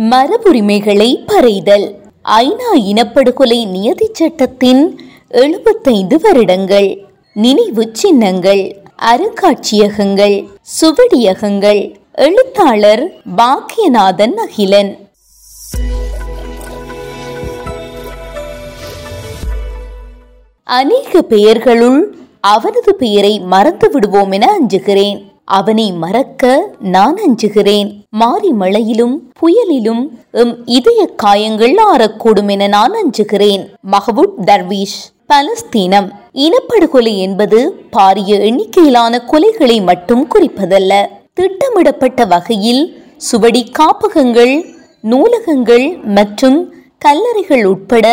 மரபுரிமைகளை பறைதல். ஐநா இனப்படுகொலை நியதி சட்டத்தின் எழுபத்தைந்து வருடங்கள். நினைவு சின்னங்கள் அருங்காட்சியகங்கள் சுவடியகங்கள் எழுத்தாளர் பாக்கியநாதன் அகிலன். அநேக பெயர்களுள் அவனது பெயரை மறந்து விடுவோம் என அஞ்சுகிறேன். அவனை மறக்க நான் அஞ்சுகிறேன். மாறி மழையிலும் புயலிலும் எம் இதய காயங்கள் ஆறக்கூடும் என நான் அஞ்சுகிறேன். மஹபூப் தர்வீஷ் பலஸ்தீனம். இனப்படுகொலை என்பது பாரிய எண்ணிக்கையிலான கொலைகளை மட்டும் குறிப்பதல்ல. திட்டமிடப்பட்ட வகையில் சுவடி காப்பகங்கள் நூலகங்கள் மற்றும் கல்லறைகள் உட்பட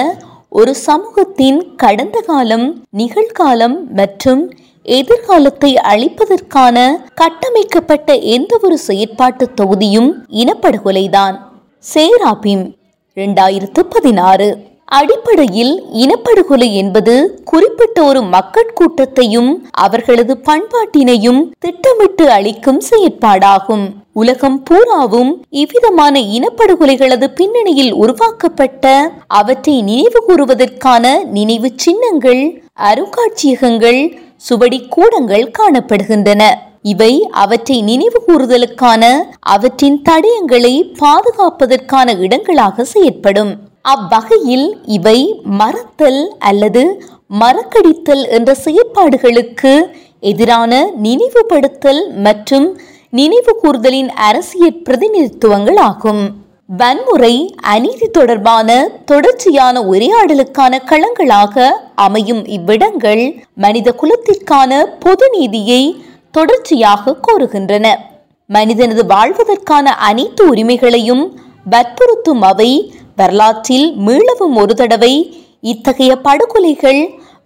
ஒரு சமூகத்தின் கடந்த காலம் நிகழ்காலம் மற்றும் எதிர்காலத்தை அழிப்பதற்கான கட்டமைக்கப்பட்ட எந்த ஒரு செயற்பாட்டு தொகுதியும் இனப்படுகொலைதான். சேராபிம் இரண்டாயிரத்து பதினாறு. அடிப்படையில் இனப்படுகொலை என்பது குறிப்பிட்ட ஒரு மக்கட்கூட்டத்தையும் அவர்களது பண்பாட்டினையும் திட்டமிட்டு அளிக்கும் செயற்பாடாகும். உலகம் பூராவும் இவ்விதமான இனப்படுகொலைகளது பின்னணியில் உருவாக்கப்பட்ட அவற்றை நினைவு கூறுவதற்கான நினைவு சின்னங்கள் அருங்காட்சியகங்கள் சுவடி கூடங்கள் காணப்படுகின்றன. இவை அவற்றை நினைவு கூறுதலுக்கான அவற்றின் தடயங்களை பாதுகாப்பதற்கான இடங்களாக செயற்படும். அவ்வகையில் இவை மறத்தல் அல்லது மறக்கடித்தல் என்ற செயற்பாடுகளுக்கு எதிரான நினைவுபடுத்தல் மற்றும் நினைவு கூறுதலின் அரசியல் பிரதிநிதித்துவங்கள் ஆகும் வன்முறை அநீதி தொடர்பான தொடர்ச்சியான உரையாடலுக்கான களங்களாக அமையும் இவ்விடங்கள் மனித குலத்திற்கான பொது நீதியை தொடர்ச்சியாக கோருகின்றன. மனிதனது வாழ்வதற்கான அனைத்து உரிமைகளையும் வற்புறுத்தும் அவை வரலாற்றில் மீளவும் ஒரு தடவை இத்தகைய படுகொலைகள்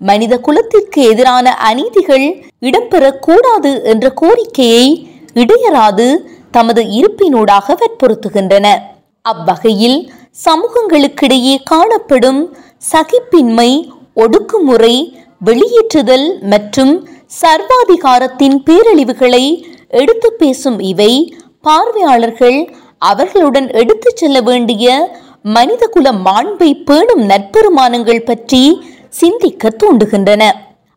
மனித குலத்திற்கு எதிரான அநீதிகள் இடம்பெறக்கூடாது என்ற கோரிக்கையை இடையராது தமது இருப்பினூடாக வற்புறுத்துகின்றன. அவ்வகையில் சமூகங்களுக்கிடையே காணப்படும் சகிப்பின்மை ஒடுக்குமுறை வெளியேற்றுதல் மற்றும் சர்வாதிகாரத்தின் பேரழிவுகளை எடுத்து பேசும் இவை பார்வையாளர்கள் அவர்களுடன் எடுத்துச் செல்ல வேண்டிய மனிதகுல மாண்பை பேணும் நற்பெருமானங்கள் பற்றி சிந்திக்க தூண்டுகின்றன.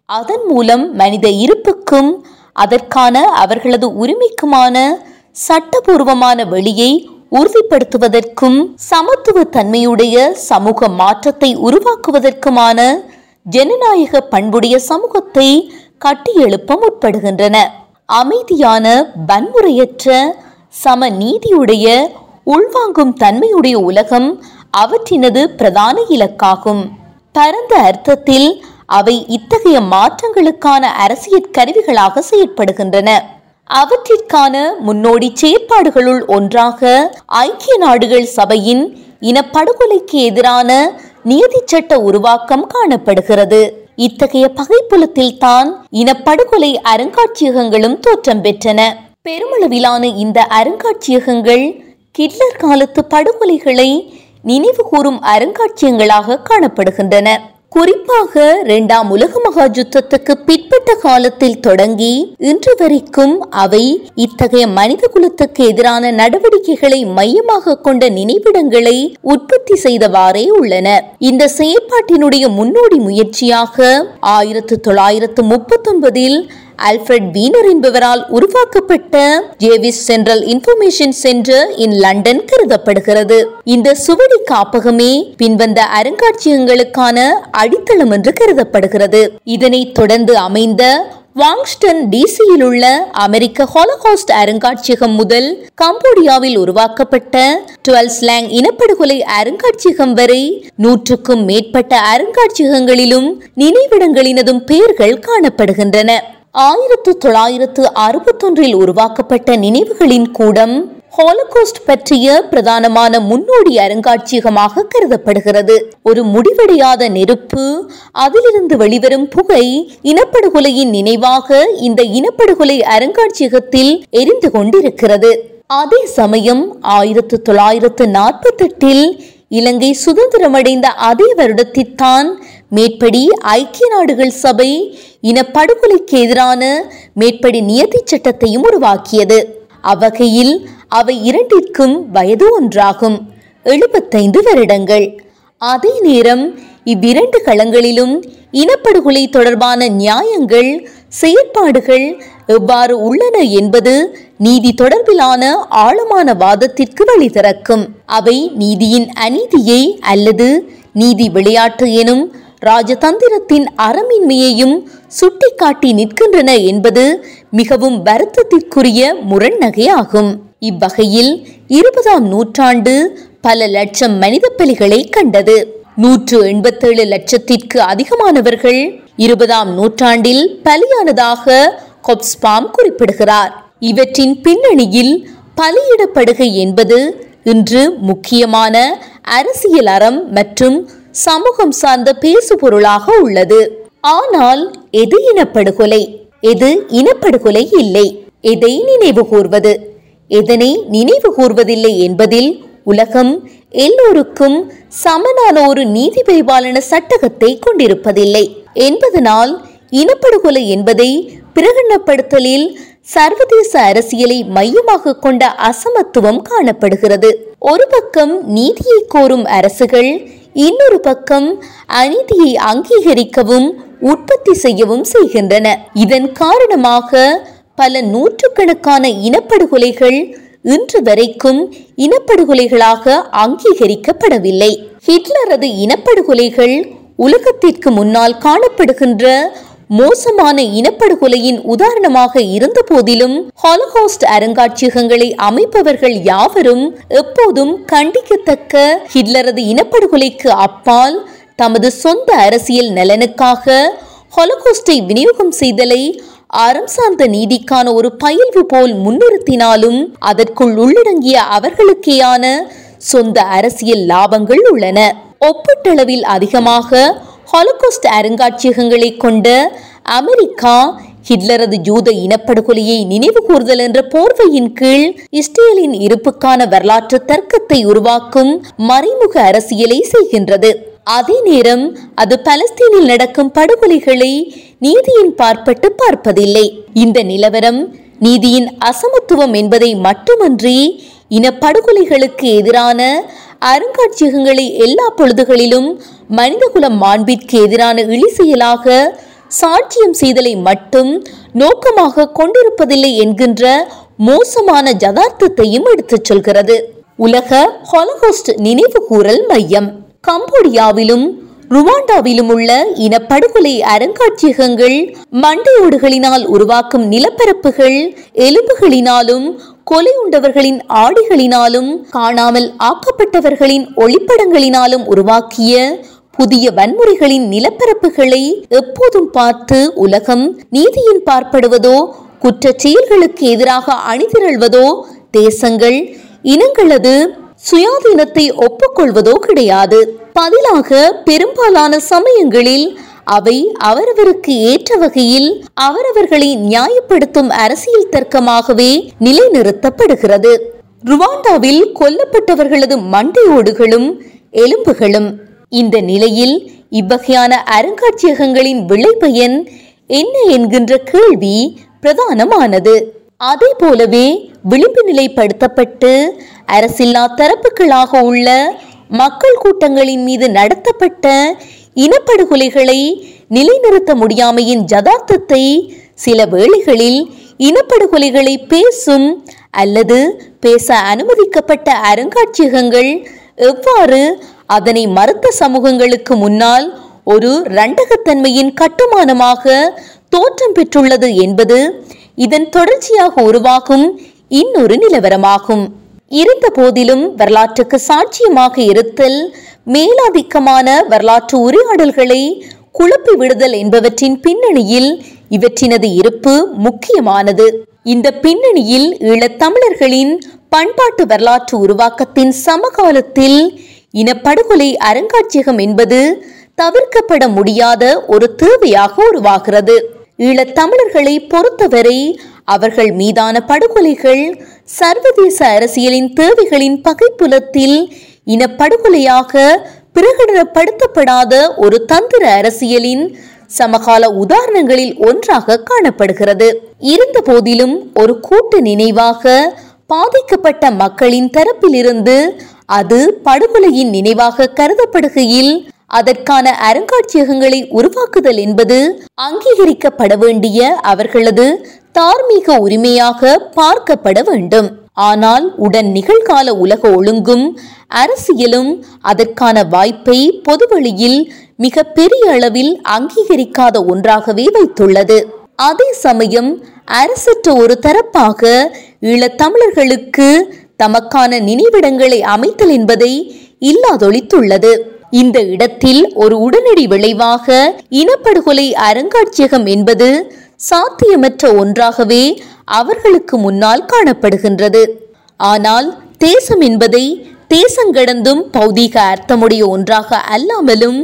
அதன் மூலம் மனித இருப்புக்கும் அதற்கான அவர்களது உரிமைக்குமான சட்டபூர்வமான வெளியை உறுதிப்படுத்துவதற்கும் சமத்துவ தன்மையுடைய சமூக மாற்றத்தை உருவாக்குவதற்குமான ஜனநாயக பண்புடைய சமூகத்தை கட்டியெழுப்ப முற்படுகின்றன. அமைதியான வன்முறையற்ற சம நீதியுடைய உள்வாங்கும் தன்மையுடைய உலகம் அவற்றினது பிரதான இலக்காகும். பரந்த அர்த்தத்தில் அவை இத்தகைய மாற்றங்களுக்கான அரசியல் கருவிகளாக செயற்படுகின்றன. அவற்றிற்கான முன்னோடி செயற்பாடுகளுள் ஒன்றாக ஐக்கிய நாடுகள் சபையின் இனப்படுகொலைக்கு எதிரான நீதி சட்ட உருவாக்கம் காணப்படுகிறது. இத்தகைய பகைப்புலத்தில் தான் இனப்படுகொலை அருங்காட்சியகங்களும் தோற்றம் பெற்றன. பெருமளவிலான இந்த அருங்காட்சியகங்கள் கிட்லர் காலத்து படுகொலைகளை நினைவு கூறும் அருங்காட்சியங்களாக காணப்படுகின்றன. குறிப்பாக இரண்டாம் உலக மகா யுத்தத்துக்கு பிற்பட்ட காலத்தில் தொடங்கி இன்று வரைக்கும் அவை இத்தகைய மனித குலத்துக்கு எதிரான நடவடிக்கைகளை மையமாக கொண்ட நினைவிடங்களை உற்பத்தி செய்தவாறே உள்ளன. இந்த செயற்பாட்டினுடைய முன்னோடி முயற்சியாக ஆயிரத்து தொள்ளாயிரத்து முப்பத்தொன்பதில் ஆல்ஃபிரட் வீனர் என்பவரால் உருவாக்கப்பட்ட Jewish central information centre in London கருதப்படுகிறது. இந்த சுவடி காப்பகமே பின்வந்த அருங்காட்சியகங்களுக்கான அடித்தளம் என்று கருதப்படுகிறது. இதனைத் தொடர்ந்து அமைந்த வாங்ஸ்டன் டிசியில் உள்ள அமெரிக்க ஹாலோகாஸ்ட் அருங்காட்சியகம் முதல் கம்போடியாவில் உருவாக்கப்பட்ட டுவெல் ஸ்லாங் இனப்படுகொலை அருங்காட்சியகம் வரை நூற்றுக்கும் மேற்பட்ட அருங்காட்சியகங்களிலும் நினைவிடங்களினதும் பெயர்கள் காணப்படுகின்றன. ஆயிரத்து தொள்ளாயிரத்து அறுபத்தொன்றில் உருவாக்கப்பட்ட நினைவுகளின் கூடம் ஹாலோகாஸ்ட் பற்றிய பிரதானமான முன்னோடி அருங்காட்சியகமாக கருதப்படுகிறது. ஒரு முடிவடையாத நெருப்பு அதிலிருந்து வெளிவரும் புகை இனப்படுகொலையின் நினைவாக இந்த இனப்படுகொலை அருங்காட்சியகத்தில் எரிந்து கொண்டிருக்கிறது. அதே சமயம் ஆயிரத்து தொள்ளாயிரத்து நாற்பத்தெட்டில் இலங்கை சுதந்திரமடைந்த அதே வருடத்தில்தான் மேற்படி ஐக்கிய நாடுகள் சபை இனப்படுகொலைக்கு எதிரான மேற்படி நியதி சட்டத்தையும் உருவாக்கியது. அவ்வகையில் அவை இரண்டிற்கும் வயது ஒன்றாகும். எழுபத்தைந்து வருடங்கள். அதே நேரம் இவ்விரண்டு களங்களிலும் இனப்படுகொலை தொடர்பான நியாயங்கள் செயற்பாடுகள் எவ்வாறு உள்ளன என்பது நீதி தொடர்பிலான ஆழமான வாதத்திற்கு வழி திறக்கும். அவை நீதியின் அநீதியை அல்லது நீதி விளையாட்டு எனும் ராஜதந்திரத்தின் அறமின்மையையும் சுட்டிக்காட்டி நிற்கின்றன என்பது மிகவும் வருத்தத்திற்குரிய முரண்நகையாகும். இவ்வகையில் இருபதாம் நூற்றாண்டு பல லட்சம் மனித பலிகளை கண்டது. நூற்று எண்பத்தேழு லட்சத்திற்கு அதிகமானவர்கள் இருபதாம் நூற்றாண்டில் பலியானதாக கொப்ஸ்பாம் குறிப்பிடுகிறார். இவற்றின் பின்னணியில் பலியிடப்படுகை என்பது இன்று முக்கியமான அரசியல் அறம் மற்றும் சமூகம் சார்ந்த பேசுபொருளாக உள்ளது. ஆனால் எது இனப்படுகொலை? எது இனப்படுகொலை இல்லை? எதை நினைவு கூர்வது? எதனை நினைவு கூர்வதில்லை என்பதில் உலகம் எல்லோருக்கும் சமனான ஒரு நீதி பரிபாலன சட்டகத்தை கொண்டிருப்பதில்லை. என்பதனால் இனப்படுகொலை என்பதை பிரகடனப்படுத்தலில் சர்வதேச அரசியலை மையமாக கொண்ட அசமத்துவம் காணப்படுகிறது. ஒரு பக்கம் நீதியை கோரும் அரசுகள் இன்னொரு பக்கம் அநீதியை அங்கீகரிக்கவும் உற்பத்தி செய்யவும் செய்கின்றன. இதன் காரணமாக பல நூற்றுக்கணக்கான இனப்படுகொலைகள் இன்று வரைக்கும் இனப்படுகொலைகளாக அங்கீகரிக்கப்படவில்லை. ஹிட்லரது இனப்படுகொலைகள் உலகத்திற்கு முன்னால் காணப்படுகின்ற மோசமான இனப்படுகொலையின் உதாரணமாக இருந்த போதிலும் ஹாலோகாஸ்ட் அருங்காட்சியகங்களை அமைப்பவர்கள் யாவரும் எப்போதும் கண்டிக்கத்தக்க ஹிட்லரது இனப்படுகொலைக்கு அப்பால் தமது சொந்த அரசியல் நலனுக்காக ஹொலகோஸ்டை விநியோகம் செய்தலை அறம் சார்ந்த நீதிக்கான ஒரு பயில்வு போல் முன்னிறுத்தினாலும் அதற்குள் உள்ளடங்கிய அவர்களுக்கேயான சொந்த அரசியல் லாபங்கள் உள்ளன. ஒப்பீட்டளவில் அதிகமாக ஹாலோகாஸ்ட் அருங்காட்சியகங்களை கொண்ட அமெரிக்கா ஹிட்லரது ஜூத இனப்படுகொலையை நினைவு கூறுதல் என்ற போர்வையின் கீழ் இஸ்ரேலின் இருப்புக்கான வரலாற்று தர்க்கத்தை உருவாக்கும் மறைமுக அரசியலை செய்கின்றது. அதே நேரம் அது பலஸ்தீனில் நடக்கும் படுகொலைகளை நீதியின் பார்ப்பட்டு பார்ப்பதில்லை. இந்த நிலவரம் நீதியின் அசமத்துவம் என்பதை மட்டுமன்றி இனப்படுகொலைகளுக்கு எதிரான அருங்காட்சியகங்களை எல்லா பொழுதுகளிலும் மனிதகுல மாண்பிற்கு எதிரான இழி செயலாக சாட்சியம் செய்தலை மட்டும் நோக்கமாக கொண்டிருப்பதில்லை என்கின்ற மோசமான ஜதார்த்தத்தையும் எடுத்துச் சொல்கிறது. உலக ஹாலோகாஸ்ட் நினைவு கூறல் மையம். கம்போடியாவிலும் ருவாண்டாவிலும் உள்ள இனப்படுகொலை அருங்காட்சியகங்கள் மண்டையோடுகளினால் உருவாக்கும் நிலப்பரப்புகள் எலும்புகளினாலும் கொலை உண்டவர்களின் ஆடைகளினாலும் காணாமல் ஆக்கப்பட்டவர்களின் ஒளிப்படங்களினாலும் உருவாக்கிய புதிய வன்முறைகளின் நிலப்பரப்புகளை எப்போதும் பார்த்து உலகம் நீதியின் பார்ப்படுவதோ குற்ற செயல்களுக்கு எதிராக அணிதிரள்வதோ தேசங்கள் இனங்களது சுயாதீனத்தை ஒப்புக்கொள்வதோ கிடையாது. பதிலாக பெரும்பாலான சமயங்களில் அவை அவரவருக்கு ஏற்ற வகையில் அவரவர்களை நியாயப்படுத்தும் அரசியல் தர்க்கமாகவே நிலைநிறுத்தப்படுகிறது. ருவாண்டாவில் கொல்லப்பட்டவர்களது மண்டையோடுகளும் எலும்புகளும். இந்த நிலையில் இவ்வகையான அருங்காட்சியகங்களின் விளைபயன் என்ன என்கின்ற கேள்வி பிரதானமானது. அதே போலவே விளிம்பு நிலைப்படுத்தப்பட்டு அரசில்லா தரப்புகளாக உள்ள மக்கள் கூட்டங்களின் மீது நடத்தப்பட்ட இனப்படுகொலைகளை நிலைநிறுத்த முடியாமையின் ஜதார்த்தத்தை சில வேளைகளில் இனப்படுகொலைகளை பேசும் அல்லது பேச அனுமதிக்கப்பட்ட அருங்காட்சியகங்கள் எவ்வாறு அதனை மறுத்த சமூகங்களுக்கு முன்னால் ஒரு இரண்டகத்தன்மையின் கட்டுமானமாக தோற்றம் பெற்றுள்ளது என்பது இதன் தொடர்ச்சியாக உருவாகும் இன்னொரு நிலவரமாகும். இருந்த போதிலும் வரலாற்றுக்கு சாட்சியமாக இருத்தல் மேலாதிக்கமான வரலாற்று உரையாடல்களை குழப்பி விடுதல் என்பவற்றின் பின்னணியில் இவற்றினது இருப்பு முக்கியமானது. இந்த பின்னணியில் ஈழத்தமிழர்களின் பண்பாட்டு வரலாற்று உருவாக்கத்தின் சமகாலத்தில் இனப்படுகொலை அருங்காட்சியகம் என்பது தவிர்க்கப்பட முடியாத ஒரு தேவையாக உருவாகிறது. ஈழத்தமிழர்களை பொறுத்தவரை அவர்கள் மீதான படுகொலைகள் சர்வதேச அரசியலின் தேவைகளின் பகைப்புலத்தில் இனப்படுகொலையாக பிரகடனப்படுத்தப்படாத ஒரு தந்திர அரசியலின் சமகால உதாரணங்களில் ஒன்றாக காணப்படுகிறது. இருந்த போதிலும் ஒரு கூட்டு நினைவாக பாதிக்கப்பட்ட மக்களின் தரப்பிலிருந்து அது படுகொலையின் நினைவாக கருதப்படுகையில் அதற்கான அருங்காட்சியகங்களை உருவாக்குதல் என்பது அங்கீகரிக்கப்பட வேண்டிய அவர்களது தார்மீக உரிமையாக பார்க்கப்பட வேண்டும். ஆனால் உடன் நிகழ்கால உலக ஒழுங்கும் அரசியலும் அதற்கான வாய்ப்பை பொதுவெளியில் மிக பெரிய அளவில் அங்கீகரிக்காத ஒன்றாகவே வைத்துள்ளது. அதே சமயம் அரசற்ற ஒரு தரப்பாக ஈழத்தமிழர்களுக்கு தமக்கான நினைவிடங்களை அமைத்தல் என்பதை இல்லாதொழித்துள்ளது. இந்த இடத்தில் ஒரு உடனடி விளைவாக இனப்படுகொலை அருங்காட்சியகம் என்பது சாத்தியமற்ற ஒன்றாகவே அவர்களுக்கு முன்னால் காணப்படுகின்றது. ஆனால் தேசம் என்பதை தேசங்கடந்தும் பௌதீக அர்த்தமுடைய ஒன்றாக அல்லாமலும்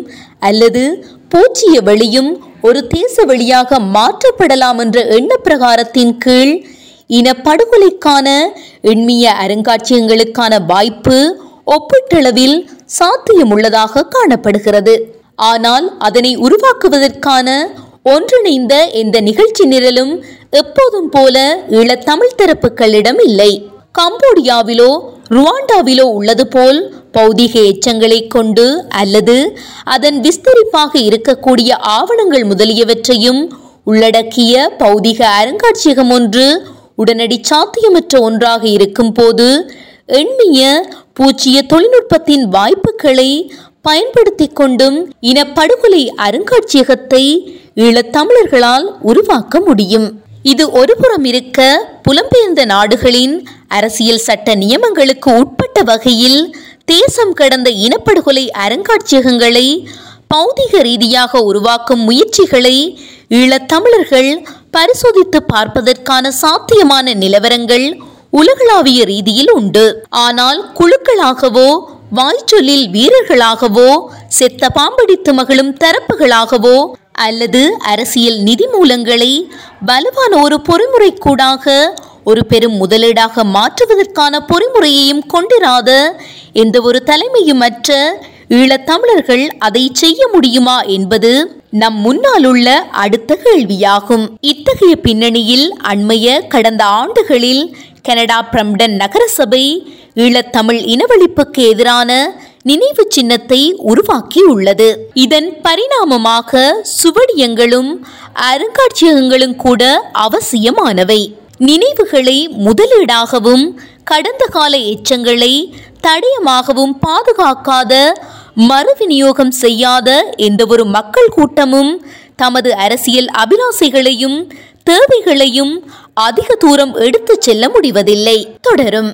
அல்லது பூச்சிய வெளியும் ஒரு தேச வெளியாக மாற்றப்படலாம் என்ற எண்ண பிரகாரத்தின் கீழ் இனப்படுகொலைக்கான எண்மிய அருங்காட்சியகங்களுக்கான வாய்ப்பு ஒப்பீட்டளவில் சாத்தியமுள்ளதாக காணப்படுகிறது. ஆனால் அதனை உருவாக்குவதற்கான ஒன்றிணைந்த எந்த நிகழ்ச்சி நிரலும் எப்போதும் போல ஈழத்தமிழ் தரப்புகளிடம் இல்லை. கம்போடியாவிலோ ருவாண்டாவிலோ உள்ளது போல் பௌதிக எச்சங்களை கொண்டு அல்லது அதன் விஸ்தரிப்பாக இருக்கக்கூடிய ஆவணங்கள் முதலியவற்றையும் உள்ளடக்கிய பௌதிக அருங்காட்சியகம் ஒன்று உடனடி சாத்தியமற்ற ஒன்றாக இருக்கும் போது எண்ணிய பூச்சிய தொழில்நுட்பத்தின் வாய்ப்புகளை பயன்படுத்திக் கொண்டும் இனப்படுகொலை அருங்காட்சியகத்தை ஈழத்தமிழர்களால் உருவாக்க முடியும். இது ஒருபுறம் இருக்க புலம்பெயர்ந்த நாடுகளின் அரசியல் சட்ட நியமங்களுக்கு உட்பட்ட வகையில் தேசம் கடந்த இனப்படுகொலை அருங்காட்சியகங்களை பௌதிக ரீதியாக உருவாக்கும் முயற்சிகளை ஈழத்தமிழர்கள் பரிசோதித்து பார்ப்பதற்கான சாத்தியமான நிலவரங்கள் உலகளாவிய ரீதியில் உண்டு. ஆனால் குழுக்களாகவோ வாய்ச்சொல்லில் வீரர்களாகவோ செத்த பாம்படித்து மகளும் தரப்புகளாகவோ அல்லது அரசியல் நிதி மூலங்களை பலவான ஒரு பொறிமுறை கூடாக ஒரு பெரும் முதலீடாக மாற்றுவதற்கான பொறிமுறையையும் கொண்டிராத எந்த ஒரு தலைமையுமற்ற ஈழத்தமிழர்கள் அதை செய்ய முடியுமா என்பது நம் முன்னால் உள்ள அடுத்த கேள்வியாகும். இத்தகைய பின்னணியில் அண்மைய கடந்த ஆண்டுகளில் கனடா பிரம்டன் நகரசபை ஈழத்தமிழ் இனவழிப்புக்கு எதிரான நினைவு சின்னத்தை உருவாக்கியுள்ளது. இதன் பரிணாமமாக சுவடியங்களும் அருங்காட்சியகங்களும் கூட அவசியமானவை. நினைவுகளை முதலீடாகவும் கடந்த கால எச்சங்களை தடயமாகவும் பாதுகாக்காத மறுவிநியோகம் செய்யாத எந்த ஒரு மக்கள் கூட்டமும் தமது அரசியல் அபிலாசைகளையும் தேவைகளையும் அதிக தூரம் எடுத்துச் செல்ல முடிவதில்லை. தொடரும்.